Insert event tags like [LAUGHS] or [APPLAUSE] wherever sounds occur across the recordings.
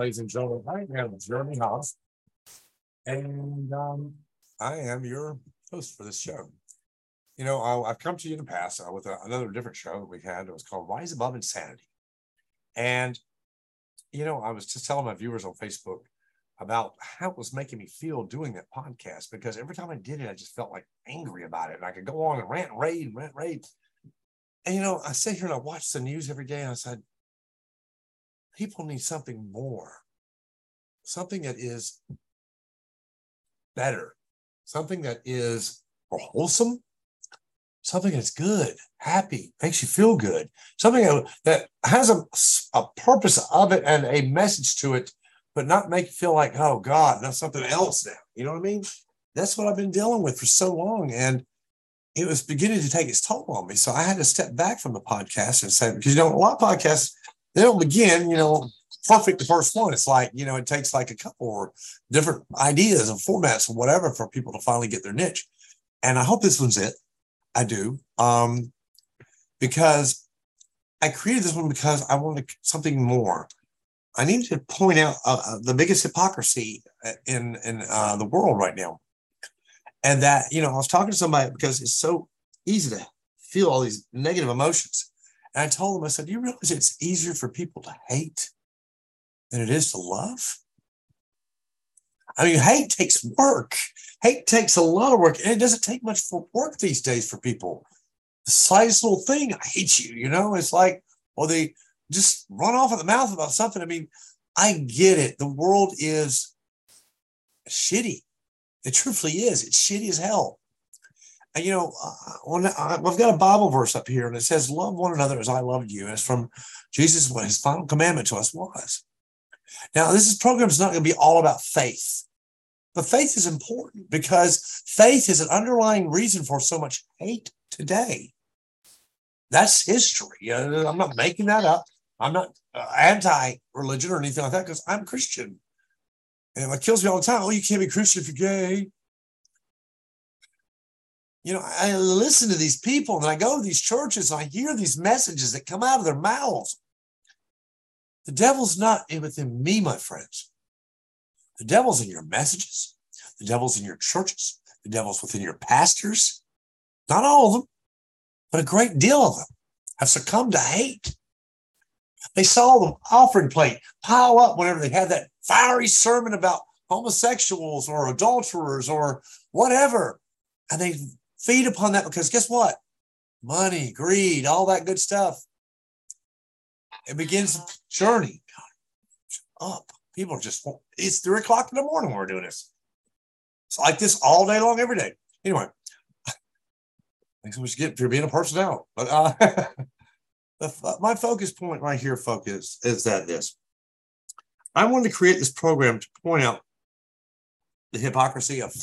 ladies and gentlemen. I am Jeremy Hobbs, and um, I am your host for this show. You know, I, have come to you in the past uh, with a, another different show that we had. It was called Rise Above Insanity. And, you know, I was just telling my viewers on Facebook about how it was making me feel doing that podcast because every time I did it, I just felt like angry about it. And I could go on and rant, rave, rant, rave. And, you know, I sit here and I watch the news every day and I said, people need something more, something that is better, something that is wholesome, something that's good, happy, makes you feel good, something that has a, a purpose of it and a message to it, but not make you feel like, oh God, that's something else now. You know what I mean? That's what I've been dealing with for so long. And it was beginning to take its toll on me. So I had to step back from the podcast and say, because you know, a lot of podcasts, they don't begin, you know, perfect the first one. It's like, you know, it takes like a couple or different ideas and formats or whatever for people to finally get their niche. And I hope this one's it. I do. Um, because I created this one because I wanted something more. I needed to point out uh, uh, the biggest hypocrisy in in uh, the world right now, and that you know I was talking to somebody because it's so easy to feel all these negative emotions, and I told them I said, "Do you realize it's easier for people to hate than it is to love?" I mean, hate takes work. Hate takes a lot of work, and it doesn't take much for work these days for people. The slightest little thing, I hate you. You know, it's like, or they just run off at the mouth about something. I mean, I get it. The world is shitty. It truthfully is. It's shitty as hell. You know, uh, when I, I've got a Bible verse up here, and it says, "Love one another as I loved you." And it's from Jesus. What his final commandment to us was. Now, this is, program is not going to be all about faith. But faith is important because faith is an underlying reason for so much hate today. That's history. I'm not making that up. I'm not uh, anti religion or anything like that because I'm Christian. And it kills me all the time. Oh, you can't be Christian if you're gay. You know, I listen to these people and I go to these churches and I hear these messages that come out of their mouths. The devil's not within me, my friends. The devil's in your messages. The devil's in your churches. The devil's within your pastors. Not all of them, but a great deal of them have succumbed to hate. They saw the offering plate pile up whenever they had that fiery sermon about homosexuals or adulterers or whatever. And they feed upon that because guess what? Money, greed, all that good stuff. It begins journey up. People just, it's three o'clock in the morning when we're doing this. It's like this all day long, every day. Anyway, thanks so much get for being a personnel. But uh, [LAUGHS] my focus point right here, focus, is that this. I wanted to create this program to point out the hypocrisy of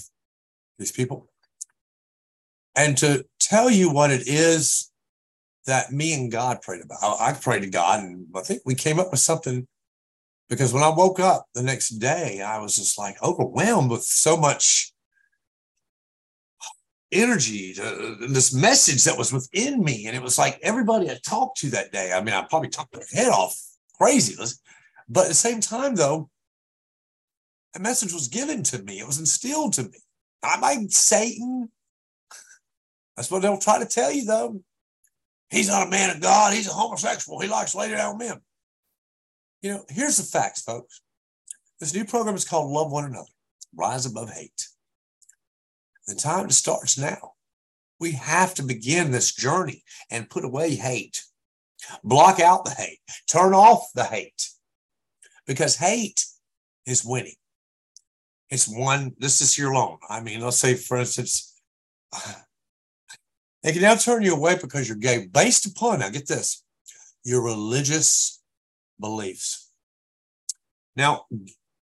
these people and to tell you what it is that me and God prayed about. I prayed to God, and I think we came up with something because when I woke up the next day, I was just like overwhelmed with so much energy, to, this message that was within me. And it was like everybody I talked to that day. I mean, I probably talked their head off crazy. But at the same time, though, a message was given to me, it was instilled to me. Not by Satan. That's what they'll try to tell you, though. He's not a man of God. He's a homosexual. He likes laying down men. You know, here's the facts, folks. This new program is called Love One Another, Rise Above Hate. The time starts now. We have to begin this journey and put away hate. Block out the hate. Turn off the hate. Because hate is winning. It's one, this is your loan. I mean, let's say, for instance, they can now turn you away because you're gay based upon, now get this, your religious beliefs. Now,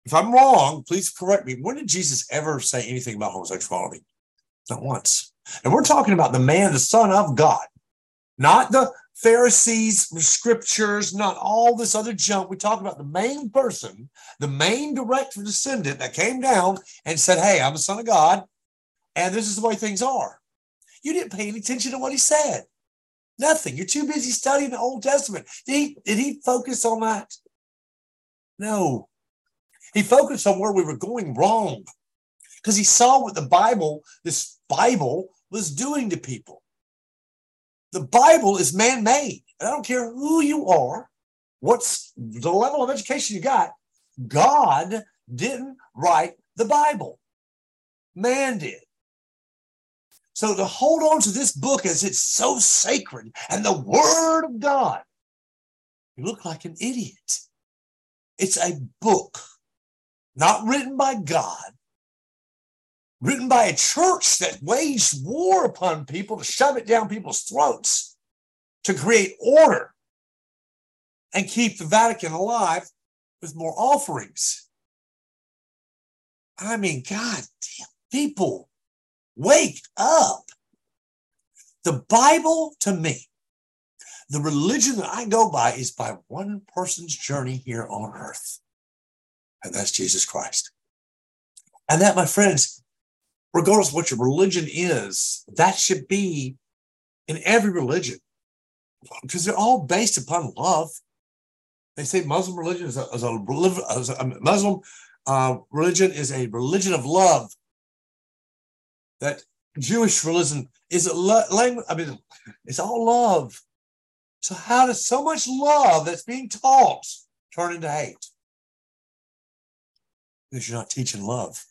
if I'm wrong, please correct me. When did Jesus ever say anything about homosexuality? Not once. And we're talking about the man, the Son of God, not the Pharisees, scriptures, not all this other junk. We talk about the main person, the main direct descendant that came down and said, Hey, I'm the Son of God, and this is the way things are. You didn't pay any attention to what he said. Nothing. You're too busy studying the Old Testament. Did he, did he focus on that? No. He focused on where we were going wrong because he saw what the Bible, this Bible, was doing to people. The Bible is man made. And I don't care who you are, what's the level of education you got. God didn't write the Bible, man did. So to hold on to this book as it's so sacred and the Word of God, you look like an idiot. It's a book, not written by God, written by a church that waged war upon people to shove it down people's throats, to create order and keep the Vatican alive with more offerings. I mean, God damn, people, wake up. The Bible to me, the religion that I go by is by one person's journey here on earth, and that's Jesus Christ. And that, my friends, regardless of what your religion is, that should be in every religion because they're all based upon love. They say Muslim religion is a, is a, is a Muslim uh, religion is a religion of love. That Jewish religion is a lo- language. I mean, it's all love. So how does so much love that's being taught turn into hate? Because you're not teaching love.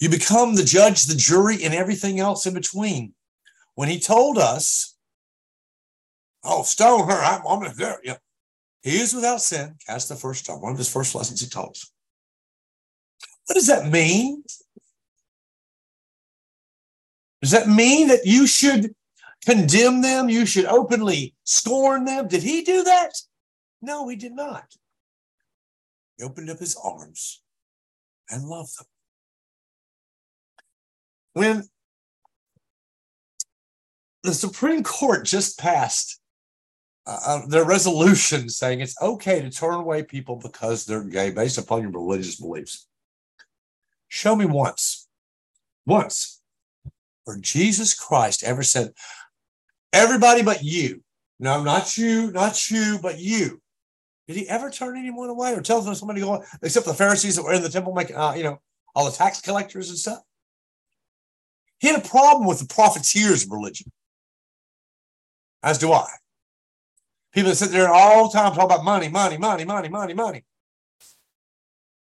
You become the judge, the jury, and everything else in between. When he told us, oh, stone her, I'm, I'm there. Yeah. He is without sin, cast the first stone. One of his first lessons he taught us. What does that mean? Does that mean that you should condemn them? You should openly scorn them? Did he do that? No, he did not. He opened up his arms and loved them when the Supreme Court just passed uh, uh, their resolution saying it's okay to turn away people because they're gay based upon your religious beliefs. Show me once, once, where Jesus Christ ever said, everybody but you. No, not you, not you, but you. Did he ever turn anyone away or tell somebody to go, except the Pharisees that were in the temple making, uh, you know, all the tax collectors and stuff? He had a problem with the profiteers of religion, as do I. People that sit there all the time talk about money, money, money, money, money, money.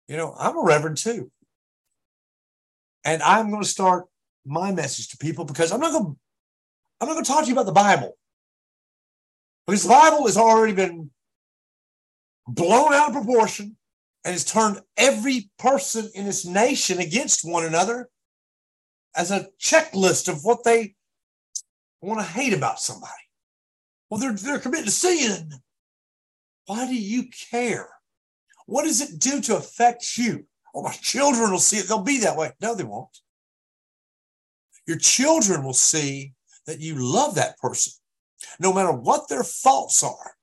You know, I'm a reverend too. And I'm going to start my message to people because I'm not going I'm not going to talk to you about the Bible. Because the Bible has already been blown out of proportion and has turned every person in this nation against one another as a checklist of what they want to hate about somebody. Well, they're, they're committed to sin. Why do you care? What does it do to affect you? Oh, my children will see it. They'll be that way. No, they won't. Your children will see that you love that person, no matter what their faults are,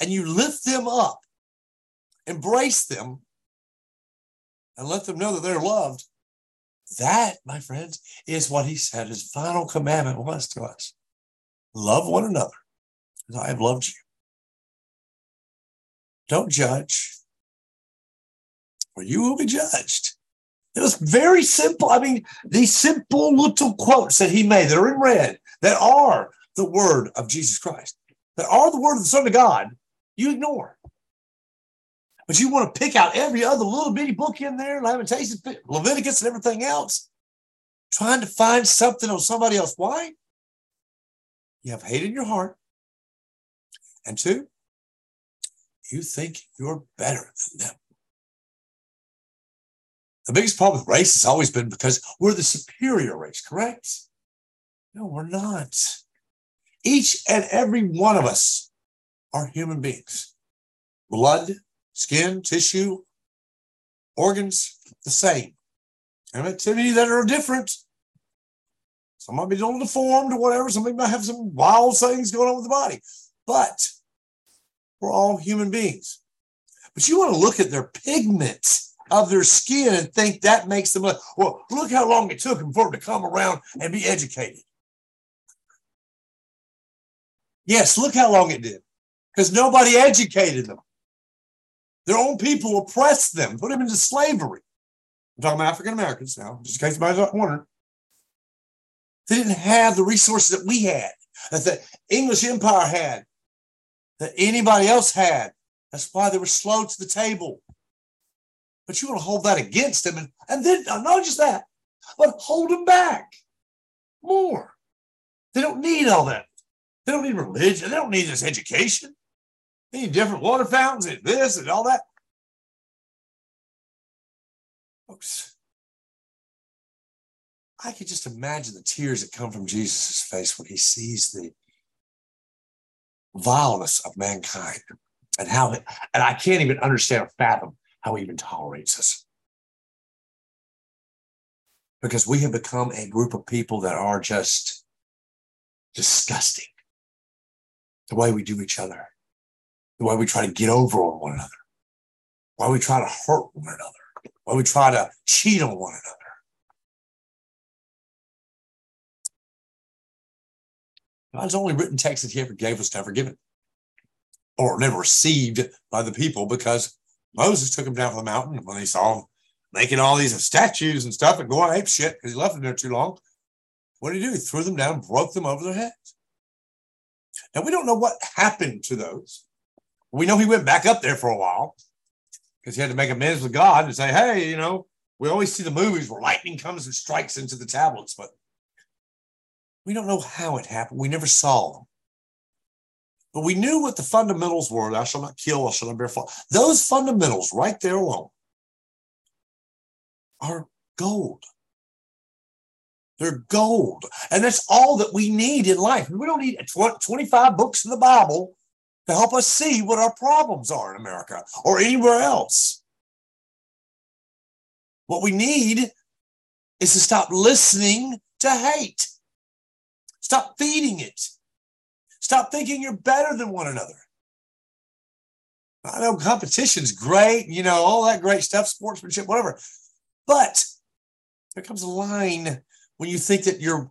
and you lift them up, embrace them, and let them know that they're loved. That, my friends, is what he said his final commandment was to us love one another as I have loved you. Don't judge, or you will be judged. It was very simple. I mean, these simple little quotes that he made that are in red, that are the word of Jesus Christ, that are the word of the Son of God, you ignore. But you want to pick out every other little bitty book in there, Lamentations, Leviticus, and everything else, trying to find something on somebody else. Why? You have hate in your heart. And two, you think you're better than them. The biggest problem with race has always been because we're the superior race, correct? No, we're not. Each and every one of us are human beings. Blood, skin, tissue, organs, the same. And activity that are different. Some might be a little deformed or whatever. Some might have some wild things going on with the body. But we're all human beings. But you want to look at their pigment of their skin and think that makes them, well, look how long it took them for them to come around and be educated. Yes, look how long it did. Because nobody educated them. Their own people oppressed them, put them into slavery. I'm talking about African Americans now, just in case anybody's wondering. They didn't have the resources that we had, that the English Empire had, that anybody else had. That's why they were slow to the table. But you want to hold that against them, and, and then uh, not just that, but hold them back more. They don't need all that. They don't need religion. They don't need this education. They need different water fountains and this and all that. Folks, I could just imagine the tears that come from Jesus' face when he sees the vileness of mankind and how, and I can't even understand or fathom how he even tolerates us. Because we have become a group of people that are just disgusting. The way we do each other, the way we try to get over on one another, why we try to hurt one another, why we try to cheat on one another. God's only written text that he ever gave us never given or never received by the people because Moses took him down from the mountain when he saw him making all these statues and stuff and going ape shit because he left them there too long. What did he do? He threw them down, broke them over their heads. Now we don't know what happened to those. We know he went back up there for a while because he had to make amends with God and say, hey, you know, we always see the movies where lightning comes and strikes into the tablets, but we don't know how it happened. We never saw them. But we knew what the fundamentals were. Thou shalt not kill, thou shalt not bear false. Those fundamentals right there alone are gold. They're gold. And that's all that we need in life. We don't need 25 books in the Bible to help us see what our problems are in America or anywhere else. What we need is to stop listening to hate. Stop feeding it. Stop thinking you're better than one another. I know competition's great, you know, all that great stuff, sportsmanship, whatever. But there comes a line when you think that your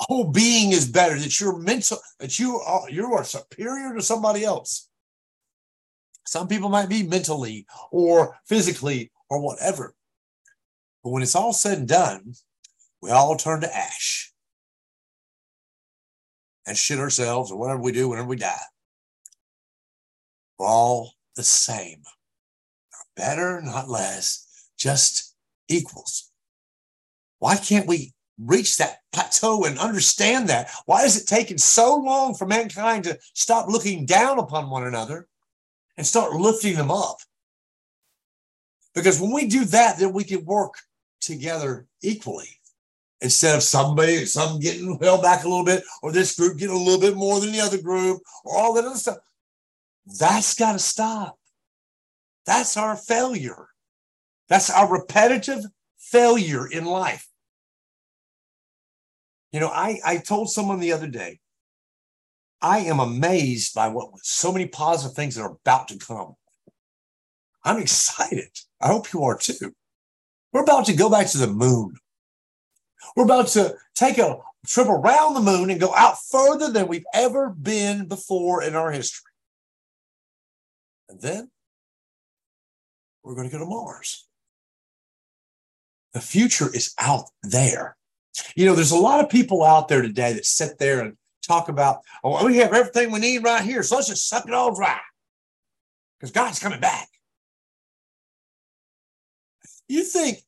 whole being is better, that you're mental, that you are you are superior to somebody else. Some people might be mentally or physically or whatever. But when it's all said and done, we all turn to ash and shit ourselves or whatever we do whenever we die. We're all the same. Not better, not less, just equals. Why can't we reach that plateau and understand that? Why is it taking so long for mankind to stop looking down upon one another and start lifting them up? Because when we do that, then we can work together equally instead of somebody, some getting held back a little bit, or this group getting a little bit more than the other group, or all that other stuff. That's got to stop. That's our failure. That's our repetitive failure in life. You know, I, I told someone the other day, I am amazed by what so many positive things that are about to come. I'm excited. I hope you are too. We're about to go back to the moon. We're about to take a trip around the moon and go out further than we've ever been before in our history. And then we're going to go to Mars. The future is out there. You know, there's a lot of people out there today that sit there and talk about, oh, we have everything we need right here. So let's just suck it all dry because God's coming back. You think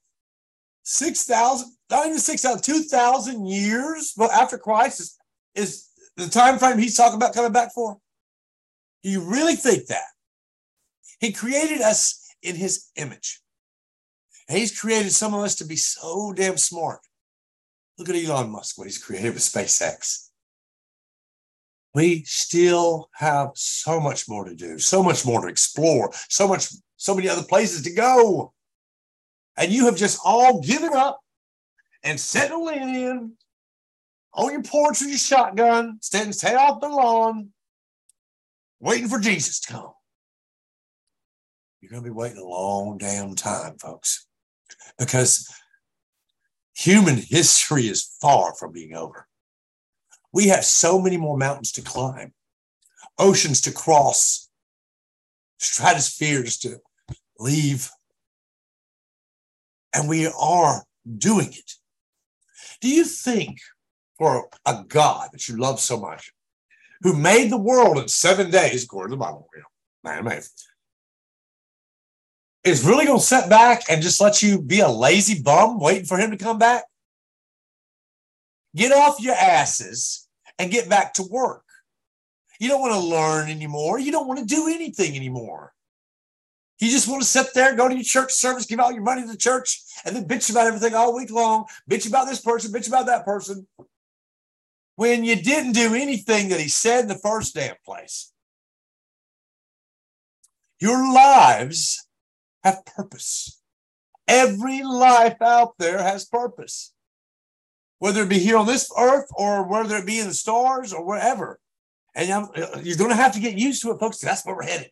6,000, not even 6,000, 2,000 years well, after Christ is, is the time frame he's talking about coming back for? Do you really think that? He created us in his image. And he's created some of us to be so damn smart. Look at Elon Musk, what he's created with SpaceX. We still have so much more to do, so much more to explore, so much, so many other places to go and you have just all given up and settling in on your porch with your shotgun, standing stay off the lawn, waiting for Jesus to come. You're going to be waiting a long damn time, folks, because human history is far from being over. We have so many more mountains to climb, oceans to cross, stratospheres to leave. And we are doing it. Do you think for a God that you love so much, who made the world in seven days, according to the Bible, you know, man, is really going to sit back and just let you be a lazy bum waiting for him to come back? Get off your asses and get back to work. You don't want to learn anymore. You don't want to do anything anymore. You just want to sit there, go to your church service, give all your money to the church, and then bitch about everything all week long, bitch about this person, bitch about that person. When you didn't do anything that he said in the first damn place. Your lives have purpose. Every life out there has purpose, whether it be here on this earth or whether it be in the stars or wherever. And you're going to have to get used to it, folks. That's where we're headed.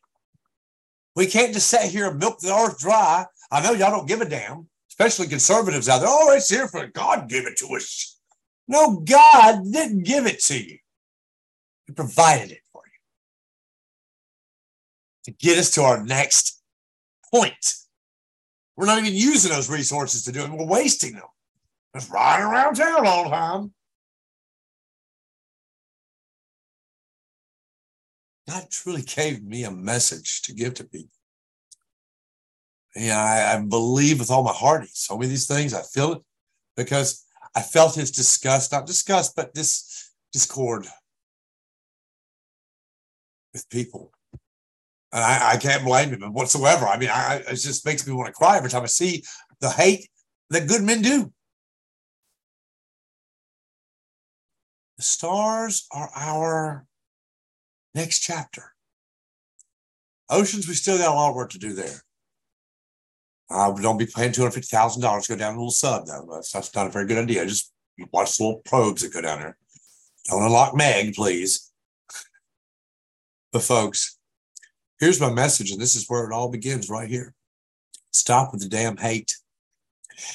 We can't just sit here and milk the earth dry. I know y'all don't give a damn, especially conservatives out there. Oh, it's here for God give it to us. No, God didn't give it to you. He provided it for you to get us to our next point. We're not even using those resources to do it. We're wasting them. Just riding around town all the time. God truly gave me a message to give to people. And I, I believe with all my heart, he told me these things. I feel it because I felt his disgust, not disgust, but this discord with people. And I, I can't blame him whatsoever. I mean, I, it just makes me want to cry every time I see the hate that good men do. The stars are our Next chapter. Oceans, we still got a lot of work to do there. Uh, we don't be paying two hundred fifty thousand dollars to go down a little sub though. That's, that's not a very good idea. Just watch the little probes that go down there. Don't unlock Meg, please. but folks, here's my message, and this is where it all begins right here. Stop with the damn hate.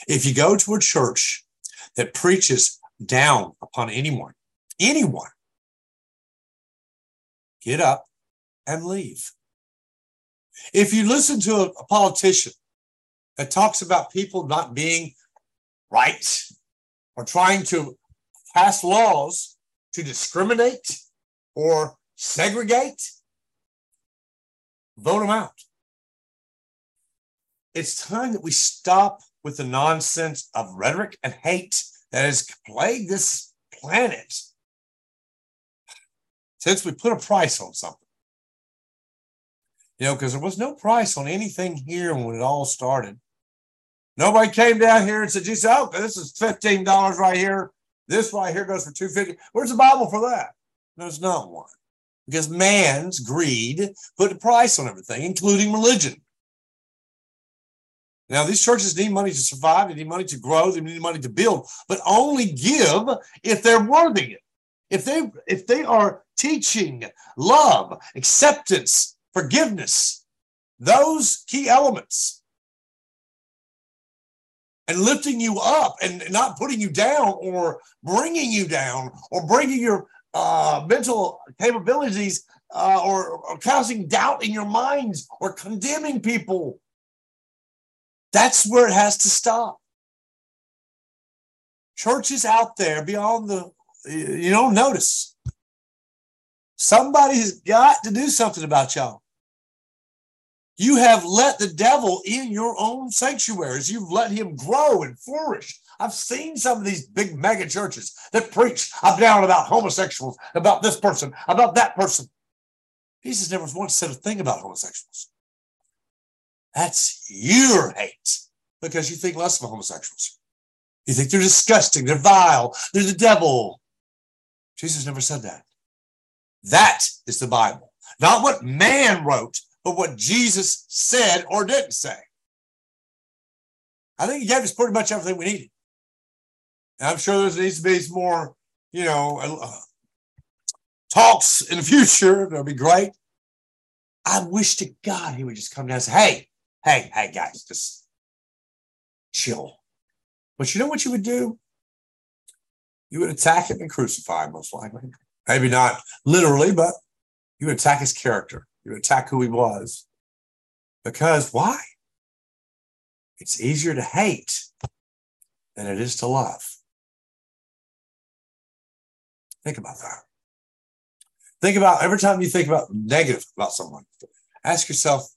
If you go to a church that preaches down upon anyone, anyone, get up and leave. If you listen to a, a politician that talks about people not being right or trying to pass laws to discriminate or segregate, vote them out. It's time that we stop with the nonsense of rhetoric and hate that has plagued this planet since we put a price on something. You know, because there was no price on anything here when it all started. Nobody came down here and said, "You said, oh, this is fifteen dollars right here. This right here goes for two fifty. Where's the Bible for that? There's not one, because man's greed put a price on everything, including religion. Now, these churches need money to survive, they need money to grow, they need money to build, but only give if they're worthy. If they if they are teaching love, acceptance, forgiveness, those key elements, and lifting you up and not putting you down or bringing you down or bringing your uh, mental capabilities uh, or, or causing doubt in your minds or condemning people. That's where it has to stop. Churches out there beyond the, you don't notice Somebody's got to do something about y'all. You have let the devil in your own sanctuaries. You've let him grow and flourish. I've seen some of these big mega churches that preach up down about homosexuals, about this person, about that person. Jesus never once said a thing about homosexuals. That's your hate because you think less of homosexuals. You think they're disgusting, they're vile, they're the devil. Jesus never said that. That is the Bible. Not what man wrote, but what Jesus said or didn't say. I think he gave us pretty much everything we needed. And I'm sure there needs to be some more, you know, uh, talks in the [LAUGHS] future. That'll be great. I wish to God he would just come down and say, hey, hey, hey, guys, just chill. But you know what you would do? You would attack him and crucify him, most likely. Maybe not literally, but you would attack his character. You would attack who he was. Because why? It's easier to hate than it is to love. Think about that. Think about every time you think about negative about someone, ask yourself,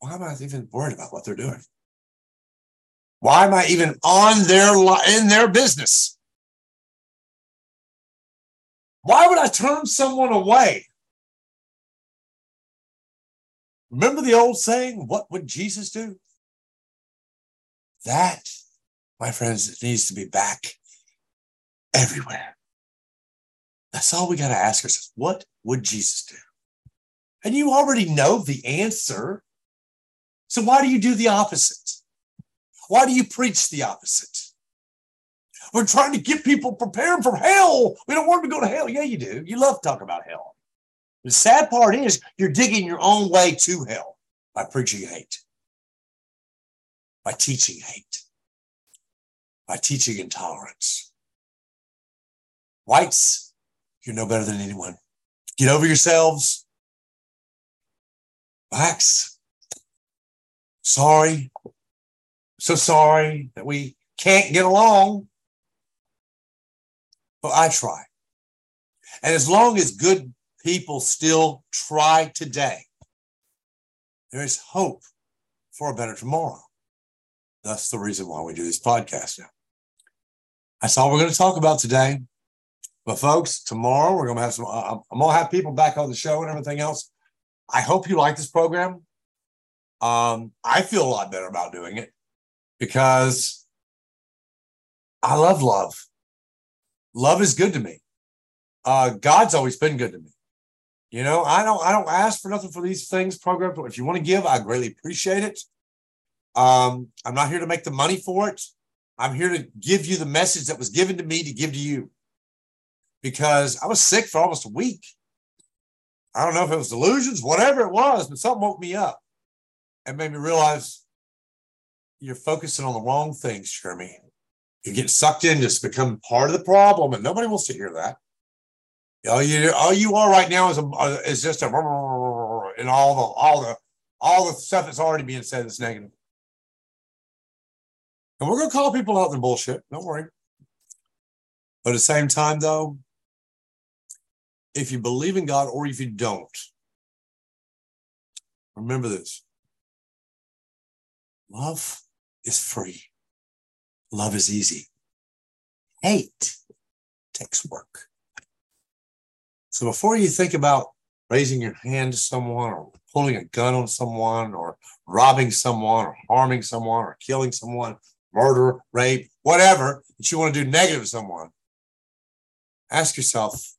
why am I even worried about what they're doing? Why am I even on their in their business? Why would I turn someone away? Remember the old saying, what would Jesus do? That, my friends, needs to be back everywhere. That's all we got to ask ourselves. What would Jesus do? And you already know the answer. So why do you do the opposite? Why do you preach the opposite? We're trying to get people prepared for hell. We don't want them to go to hell. Yeah, you do. You love to talk about hell. The sad part is you're digging your own way to hell by preaching hate, by teaching hate, by teaching intolerance. Whites, you're no better than anyone. Get over yourselves. Blacks, sorry. So sorry that we can't get along. But I try. And as long as good people still try today, there is hope for a better tomorrow. That's the reason why we do this podcast now. That's all we're going to talk about today. But folks, tomorrow we're going to have some. I'm going to have people back on the show and everything else. I hope you like this program. Um, I feel a lot better about doing it because I love love. Love is good to me. Uh, God's always been good to me. You know, I don't I don't ask for nothing for these things Program. If you want to give, I greatly appreciate it. Um, I'm not here to make the money for it. I'm here to give you the message that was given to me to give to you. Because I was sick for almost a week. I don't know if it was delusions, whatever it was, but something woke me up and made me realize you're focusing on the wrong things, Jeremy. You get sucked in, just become part of the problem, and nobody wants to hear that. All you all you are right now is a uh, is just a and all the all the all the stuff that's already being said is negative. And we're gonna call people out their bullshit. Don't worry. But at the same time, though, if you believe in God or if you don't, remember this. Love is free. Love is easy. Hate takes work. So before you think about raising your hand to someone or pulling a gun on someone or robbing someone or harming someone or killing someone, murder, rape, whatever that you want to do negative to someone, ask yourself,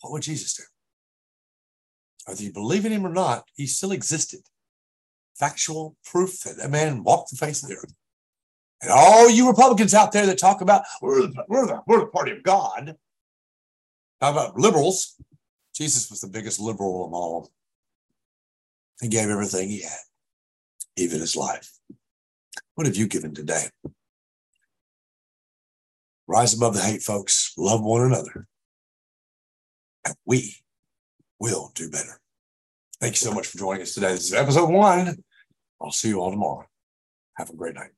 what would Jesus do? Whether you believe in him or not, he still existed. Factual proof that that man walked the face of the earth. And all you Republicans out there that talk about we're the, we're the, we're the party of God, how about liberals? Jesus was the biggest liberal of all. He gave everything he had, even his life. What have you given today? Rise above the hate, folks. Love one another. And we will do better. Thank you so much for joining us today. This is episode one. I'll see you all tomorrow. Have a great night.